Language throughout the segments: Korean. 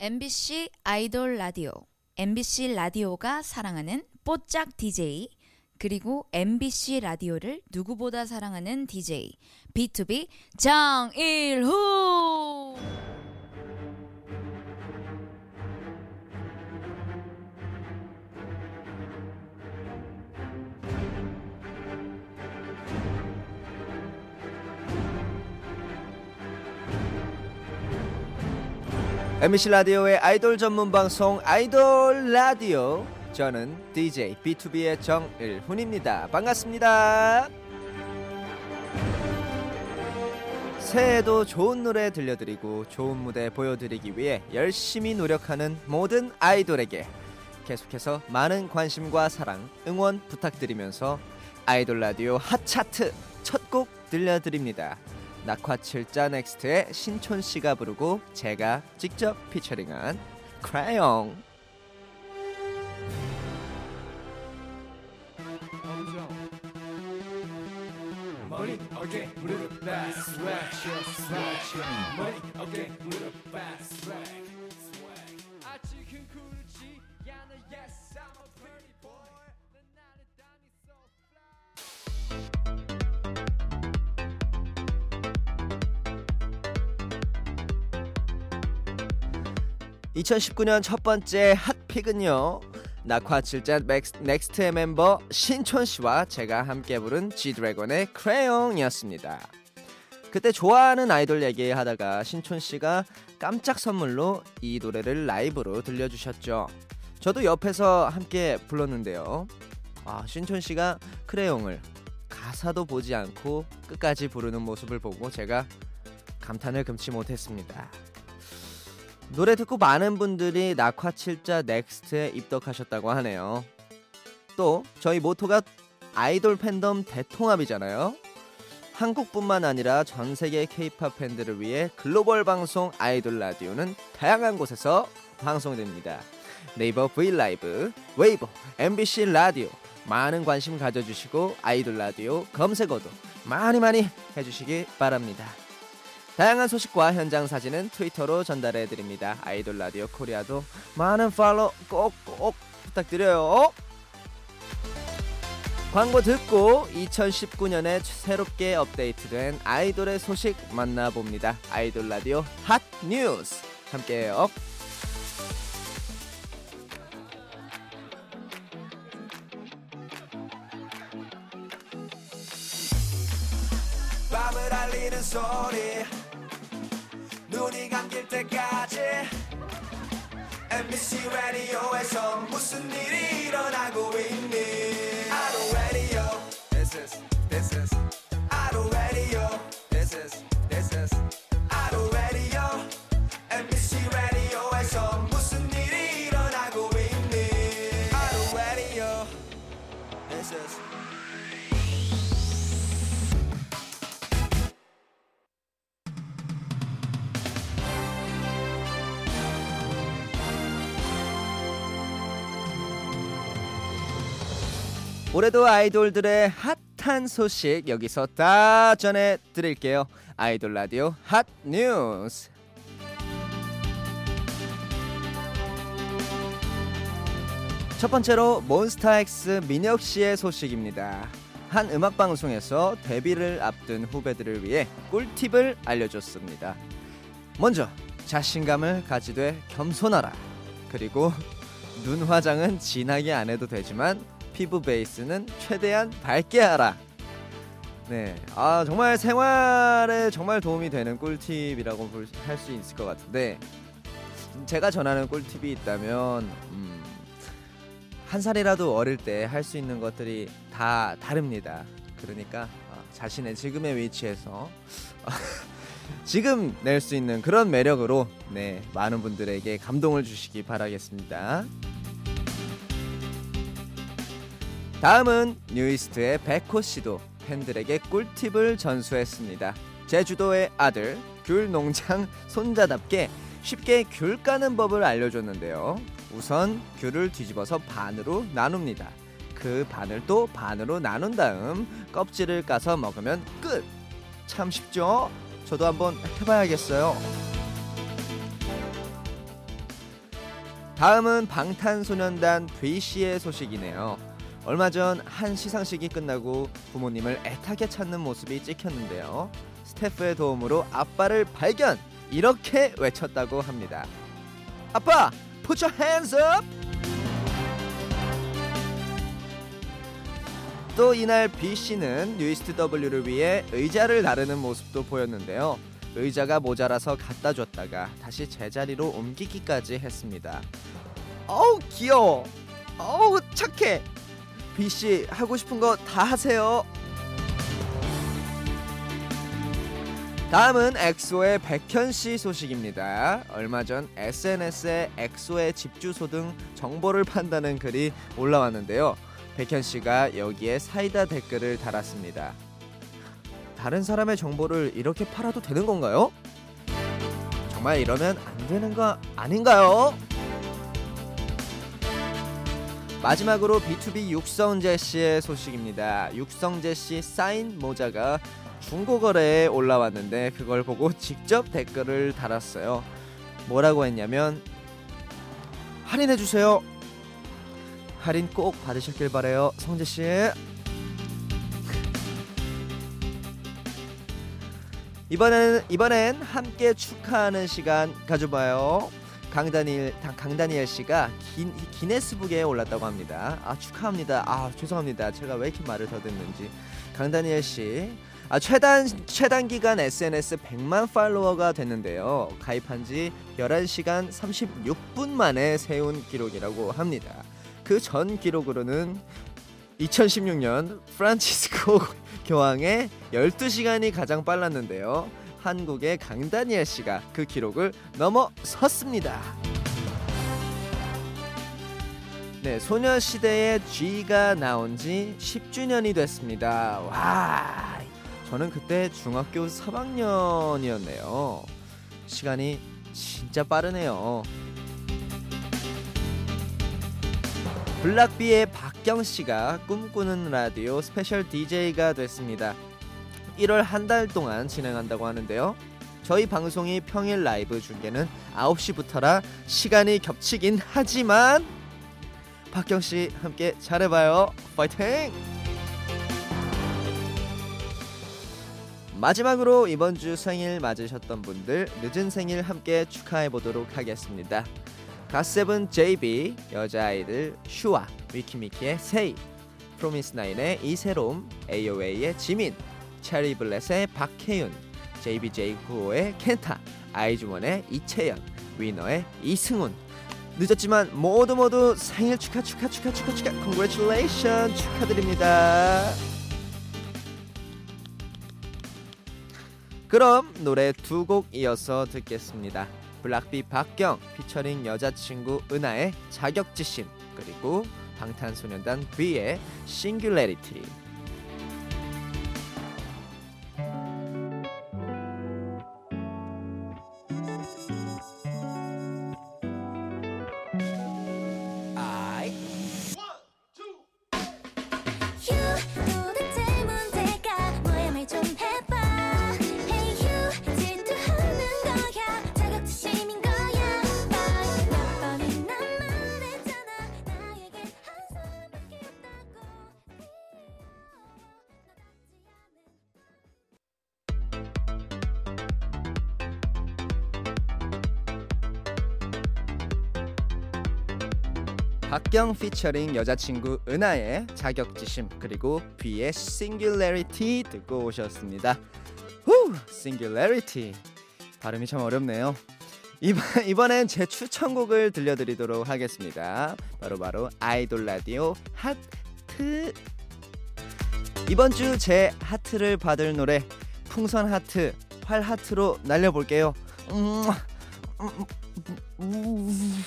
MBC 아이돌 라디오, MBC 라디오가 사랑하는 뽀짝 DJ, 그리고 MBC 라디오를 누구보다 사랑하는 DJ, B2B 장일후! MBC 라디오의 아이돌 전문 방송 아이돌 라디오 저는 DJ B2B의 정일훈입니다. 반갑습니다. 새해에도 좋은 노래 들려드리고 좋은 무대 보여드리기 위해 열심히 노력하는 모든 아이돌에게 계속해서 많은 관심과 사랑, 응원 부탁드리면서 아이돌 라디오 핫차트 첫 곡 들려드립니다. 낙화칠자 넥스트의 신촌 씨가 부르고 제가 직접 피처링한 크라용. 머리 어깨 무릎 back swag swag 머리 어깨 무릎 2019년 첫 번째 hot pick은요 낙화칠자 넥스트의 멤버 신촌 씨와 제가 함께 부른 G드래곤의 크레용이었습니다. 그때 좋아하는 아이돌 얘기하다가 신촌 씨가 깜짝 선물로 이 노래를 라이브로 들려주셨죠. 저도 옆에서 함께 불렀는데요. 아, 신촌 씨가 크레용을 가사도 보지 않고 끝까지 부르는 모습을 보고 제가 감탄을 금치 못했습니다. 노래 듣고 많은 분들이 낙화칠자 넥스트에 입덕하셨다고 하네요. 또 저희 모토가 아이돌 팬덤 대통합이잖아요. 한국뿐만 아니라 전 세계 K-팝 팬들을 위해 글로벌 방송 아이돌 라디오는 다양한 곳에서 방송됩니다. 네이버 V 라이브, 웨이버, MBC 라디오 많은 관심 가져주시고 아이돌 라디오 검색어도 많이 많이 해주시기 바랍니다. 다양한 소식과 현장 사진은 트위터로 전달해 드립니다. 아이돌 라디오 코리아도 많은 follow 꼭꼭 부탁드려요. 광고 듣고 2019년에 새롭게 업데이트된 아이돌의 소식 만나봅니다. 아이돌 라디오 hot news 함께해요. 라디 올해도 아이돌들의 핫한 소식 여기서 다 전해 드릴게요. 아이돌 라디오 핫 뉴스. 첫 번째로 몬스타엑스 민혁 씨의 소식입니다. 한 음악 방송에서 데뷔를 앞둔 후배들을 위해 꿀팁을 알려줬습니다. 먼저 자신감을 가지되 겸손하라. 그리고 눈 화장은 진하게 안 해도 되지만 피부 베이스는 최대한 밝게 하라. 네, 아 정말 생활에 정말 도움이 되는 꿀팁이라고 할 수 있을 것 같은데 제가 전하는 꿀팁이 있다면 음, 한 살이라도 어릴 때 할 수 있는 것들이 다 다릅니다. 그러니까 어, 자신의 지금의 위치에서 지금 낼 수 있는 그런 매력으로 네 많은 분들에게 감동을 주시기 바라겠습니다. 다음은 뉴이스트의 백호 씨도 팬들에게 꿀팁을 전수했습니다. 제주도의 아들 귤 농장 손자답게 쉽게 귤 까는 법을 알려줬는데요. 우선 귤을 뒤집어서 반으로 나눕니다. 그 반을 또 반으로 나눈 다음 껍질을 까서 먹으면 끝. 참 쉽죠? 저도 한번 해봐야겠어요. 다음은 방탄소년단 V씨의 소식이네요. 얼마 전 한 시상식이 끝나고 부모님을 애타게 찾는 모습이 찍혔는데요. 스태프의 도움으로 아빠를 발견! 이렇게 외쳤다고 합니다. 아빠! Put your hands up! 또 이날 B 씨는 뉴이스트 W를 위해 의자를 나르는 모습도 보였는데요. 의자가 모자라서 갖다 줬다가 다시 제자리로 옮기기까지 했습니다. 어우 귀여워. 어우 착해. B 씨 하고 싶은 거 다 하세요. 다음은 엑소의 백현 씨 소식입니다. 얼마 전 SNS에 엑소의 집 주소 등 정보를 판다는 글이 올라왔는데요. 백현 씨가 여기에 사이다 댓글을 달았습니다. 다른 사람의 정보를 이렇게 팔아도 되는 건가요? 정말 이러면 안 되는 거 아닌가요? 마지막으로 B2B 육성재 씨의 소식입니다. 육성재 씨 사인 모자가 중고 거래에 올라왔는데 그걸 보고 직접 댓글을 달았어요. 뭐라고 했냐면 할인해 주세요. 할인 꼭 받으셨길 바래요, 성재 씨. 이번엔 이번엔 함께 축하하는 시간 가져봐요. 강다니엘 강다니엘 씨가 긴, 기네스북에 올랐다고 합니다. 아 축하합니다. 아 죄송합니다. 제가 왜 이렇게 말을 더듬는지. 강다니엘 씨, 아 최단 최단 기간 SNS 100만 팔로워가 됐는데요. 가입한 지 11시간 36분 만에 세운 기록이라고 합니다. 그 전 기록으로는 2016년 프란치스코 교황의 12시간이 가장 빨랐는데요. 한국의 강다니엘 씨가 그 기록을 넘어섰습니다. 네, 소녀시대의 G가 나온 지 10주년이 됐습니다. 와, 저는 그때 중학교 3학년이었네요. 시간이 진짜 빠르네요. 블락비의 박경 씨가 꿈꾸는 라디오 special DJ가 됐습니다. 1월 한 달 동안 진행한다고 하는데요. 저희 방송이 평일 라이브 중계는 9시부터라 시간이 겹치긴 하지만 박경 씨 함께 잘해봐요. 파이팅! 마지막으로 이번 주 생일 맞으셨던 분들 늦은 생일 함께 축하해 보도록 하겠습니다. 갓세븐 JB 여자아이들 슈화 위키미키의 세이 프로미스나인의 이세롬 AOA의 지민 체리 블렛의 해윤 JBJ95의 켄타 아이즈원의 이채연 위너의 이승훈. 늦었지만 모두 모두 생일 축하 축하 축하 축하 축하. congratulation 축하드립니다. 그럼 노래 두 곡 이어서 듣겠습니다. 블락비 박경 피처링 여자친구 은하의 자격지심 그리고 방탄소년단 B의 싱귤레리티 박경 피처링 여자친구 은하의 자격지심 그리고 V의 Singularity 듣고 오셨습니다. 후, Singularity 발음이 참 어렵네요. 이번 이번엔 제 추천곡을 들려드리도록 하겠습니다. 바로 바로 아이돌 라디오 하트. 이번 주 제 하트를 받을 노래 풍선 하트 활 하트로 날려볼게요. 음, 음, 음, 음.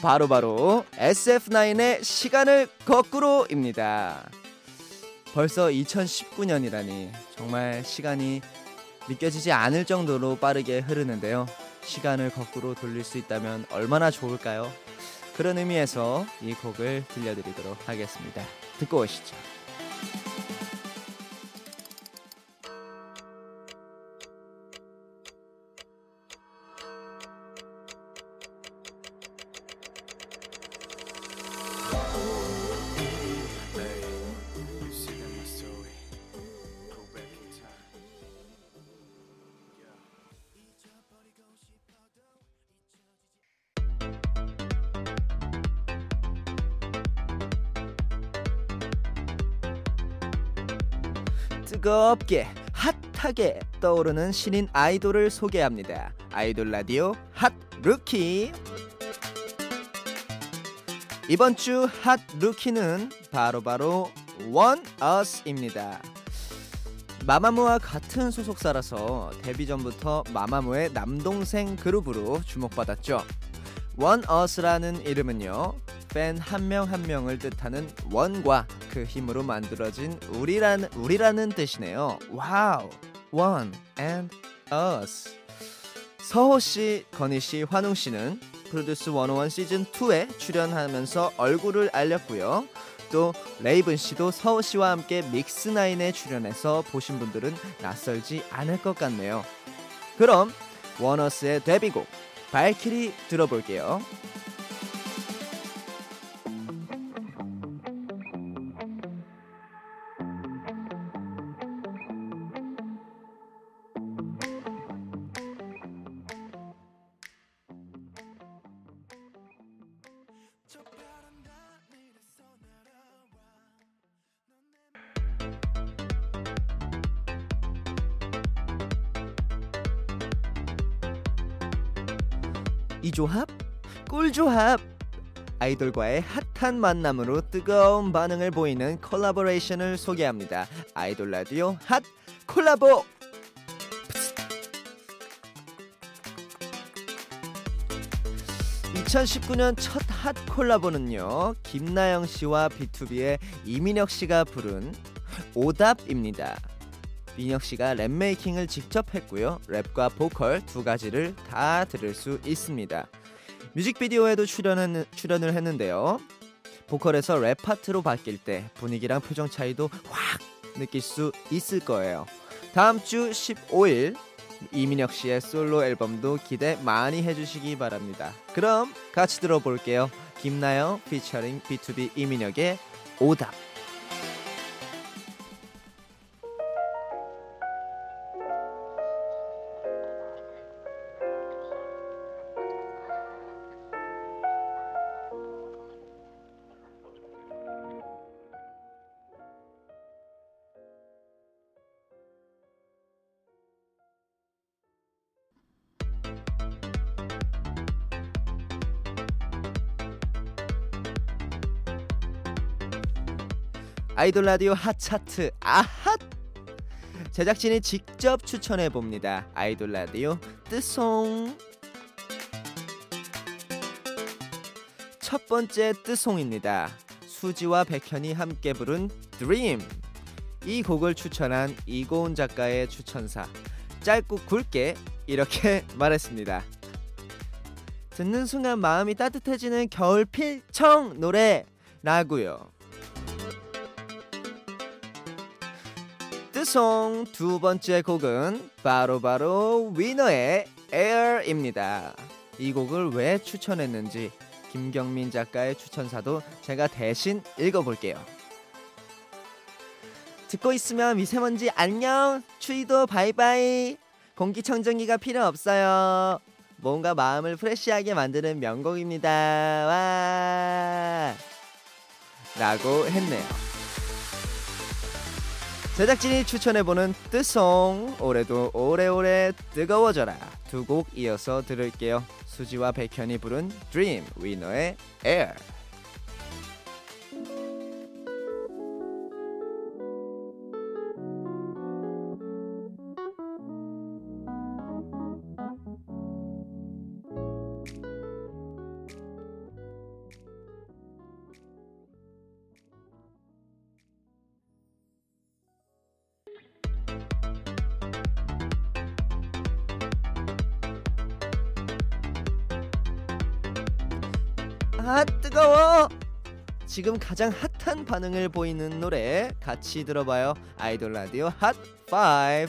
바로 바로 SF9의 시간을 거꾸로입니다. 벌써 2019년이라니 정말 시간이 믿겨지지 않을 정도로 빠르게 흐르는데요. 시간을 거꾸로 돌릴 수 있다면 얼마나 좋을까요? 그런 의미에서 이 곡을 들려드리도록 하겠습니다. 듣고 오시죠. 뜨겁게 핫하게 떠오르는 신인 아이돌을 소개합니다. 아이돌 라디오 hot rookie. 이번 주 hot rookie는 바로바로 원어스입니다. 마마무와 같은 소속사라서 데뷔 전부터 마마무의 남동생 그룹으로 주목받았죠. 원어스라는 이름은요. 팬 한 명 한 명을 뜻하는 one과 그 힘으로 만들어진 우리라는 우리라는 뜻이네요. 와우. One and us. 서호 씨, 건희 씨, 환웅 씨는 프로듀스 101 시즌 2에 출연하면서 얼굴을 알렸고요. 또 레이븐 씨도 서호 씨와 함께 믹스 나인에 출연해서 보신 분들은 낯설지 않을 것 같네요. 그럼 원어스의 데뷔곡 발키리 들어볼게요. 이 조합? 꿀 조합! 아이돌과의 핫한 만남으로 뜨거운 반응을 보이는 collaboration을 소개합니다. 아이돌 라디오 hot collabo! 2019년 첫 hot collabo는요. 김나영 씨와 BTOB의 이민혁 씨가 부른 오답입니다. 민혁 씨가 랩 making을 직접 했고요. 랩과 보컬 두 가지를 다 들을 수 있습니다. 뮤직비디오에도 출연은, 출연을 했는데요. 보컬에서 랩 파트로 바뀔 때 분위기랑 표정 차이도 확 느낄 수 있을 거예요. 다음 주 15일 이민혁 씨의 솔로 앨범도 기대 많이 해주시기 바랍니다. 그럼 같이 들어볼게요. 김나영 피처링 B2B 이민혁의 오답. 아이돌 라디오 핫 차트 아핫 제작진이 직접 추천해 봅니다. 아이돌 라디오 뜨송 첫 번째 뜨송입니다. 수지와 백현이 함께 부른 Dream 이 곡을 추천한 이고은 작가의 추천사 짧고 굵게 이렇게 말했습니다. 듣는 순간 마음이 따뜻해지는 겨울 필청 노래라고요. 뜨송 두 번째 곡은 바로바로 위너의 Air입니다. 이 곡을 왜 추천했는지 김경민 작가의 추천사도 제가 대신 읽어볼게요. 듣고 있으면 미세먼지 안녕, 추위도 바이바이, 공기청정기가 필요 없어요. 뭔가 마음을 프레시하게 만드는 명곡입니다. 와! 라고 했네요. 제작진이 추천해보는 뜨송 올해도 오래오래 뜨거워져라. 두 곡 이어서 들을게요. 수지와 백현이 부른 Dream 위너의 Air 아 뜨거워. 지금 가장 핫한 반응을 보이는 노래 같이 들어봐요. 아이돌 라디오 핫5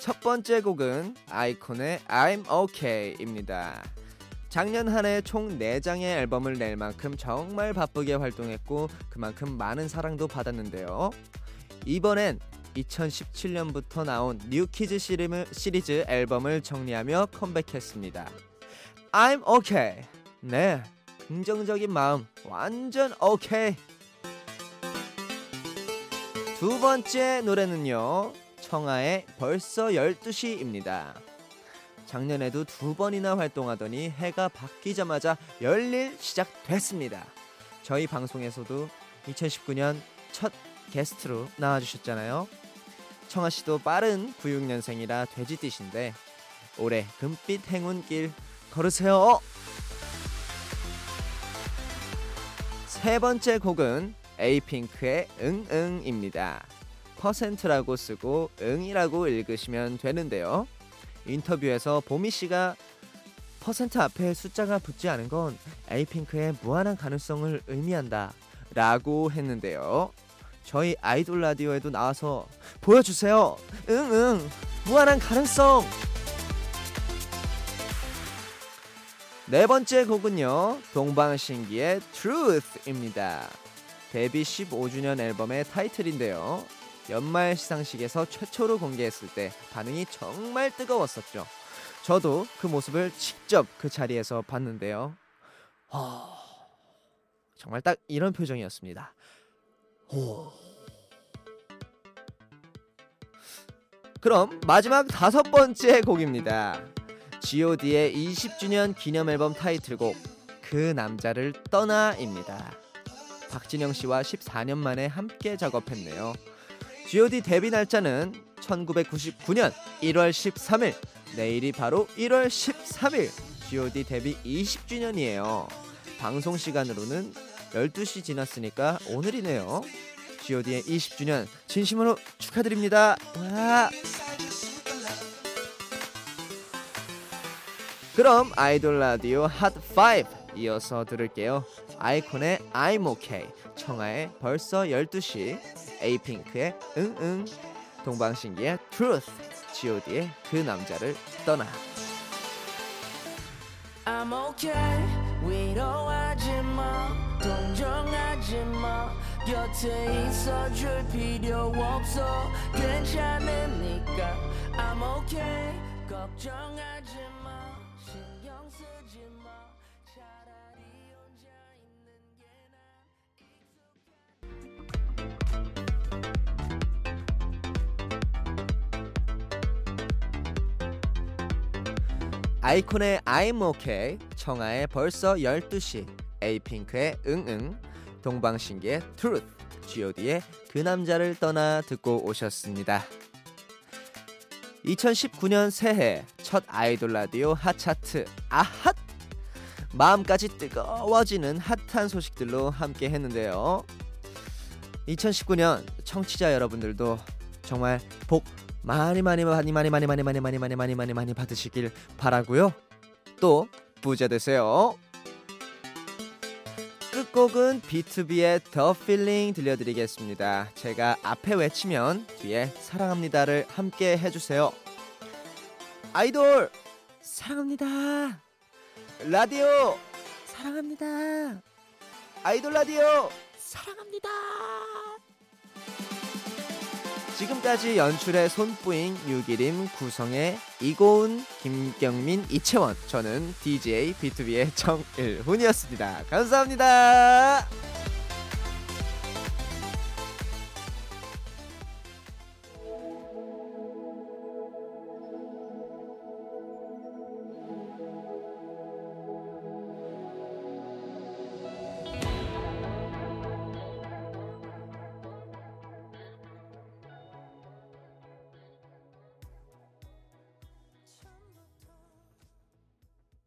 첫 번째 곡은 아이콘의 I'm OK입니다. 작년 한 해 총 4장의 앨범을 낼 만큼 정말 바쁘게 활동했고 그만큼 많은 사랑도 받았는데요. 이번엔 2017년부터 나온 뉴키즈 시리즈 앨범을 정리하며 컴백했습니다 I'm okay. 네, 긍정적인 마음 완전 okay. 두 번째 노래는요. 청하의 벌써 12시입니다. 작년에도 두 번이나 활동하더니 해가 바뀌자마자 열일 시작됐습니다. 저희 방송에서도 2019년 첫 게스트로 나와주셨잖아요. 청아 씨도 빠른 96년생이라 돼지띠신데 올해 금빛 행운길 걸으세요. 세 번째 곡은 에이핑크의 응응입니다. 퍼센트라고 쓰고 응이라고 읽으시면 되는데요. 인터뷰에서 보미 씨가 퍼센트 앞에 숫자가 붙지 않은 건 에이핑크의 무한한 가능성을 의미한다 라고 했는데요. 저희 아이돌 라디오에도 나와서 보여주세요. 응응 무한한 가능성. 네 번째 곡은요. 동방신기의 Truth입니다. 데뷔 15주년 앨범의 타이틀인데요. 연말 시상식에서 최초로 공개했을 때 반응이 정말 뜨거웠었죠. 저도 그 모습을 직접 그 자리에서 봤는데요. 어, 정말 딱 이런 표정이었습니다. 오. 그럼 마지막 다섯 번째 곡입니다. G.O.D의 20주년 기념 앨범 타이틀곡 그 남자를 떠나입니다. 박진영 씨와 14년 만에 함께 작업했네요. G.O.D 데뷔 날짜는 1999년 1월 13일. 내일이 바로 1월 13일. G.O.D 데뷔 20주년이에요. 방송 시간으로는 12시 지났으니까 오늘이네요. G.O.D의 20주년 진심으로 축하드립니다. 와! 그럼 아이돌 라디오 핫5 이어서 들을게요. 아이콘의 I'm OK, 청하의 벌써 12시, 에이핑크의 응응, 동방신기의 Truth, G.O.D의 그 남자를 떠나. I'm okay. 위로하지 마. 동정하지 마. 곁에 있어줄 필요 없어. 괜찮으니까. I'm okay. 걱정하지 마 신경 쓰지 마. 차라리 혼자 있는 게 아이콘의 I'm OK, 청하의 벌써 12시, 에이핑크의 응응, 동방신기의 Truth, G.O.D의 그 남자를 떠나 듣고 오셨습니다. 2019년 새해 첫 아이돌 라디오 핫차트 아핫! 마음까지 뜨거워지는 핫한 소식들로 함께 했는데요. 2019년 청취자 여러분들도 정말 복 많이 많이 많이 많이 많이 많이 많이 많이 많이 많이 많이 많이 받으시길 바라고요. 또 부자 되세요. 끝곡은 B2B의 The Feeling 들려드리겠습니다. 제가 앞에 외치면 뒤에 사랑합니다를 함께 해주세요. 아이돌 사랑합니다. 라디오 사랑합니다. 아이돌 라디오 사랑합니다. 지금까지 연출의 손뿌잉, 유기림, 구성의 이고은, 김경민, 이채원 저는 DJ B2B의 정일훈이었습니다. 감사합니다.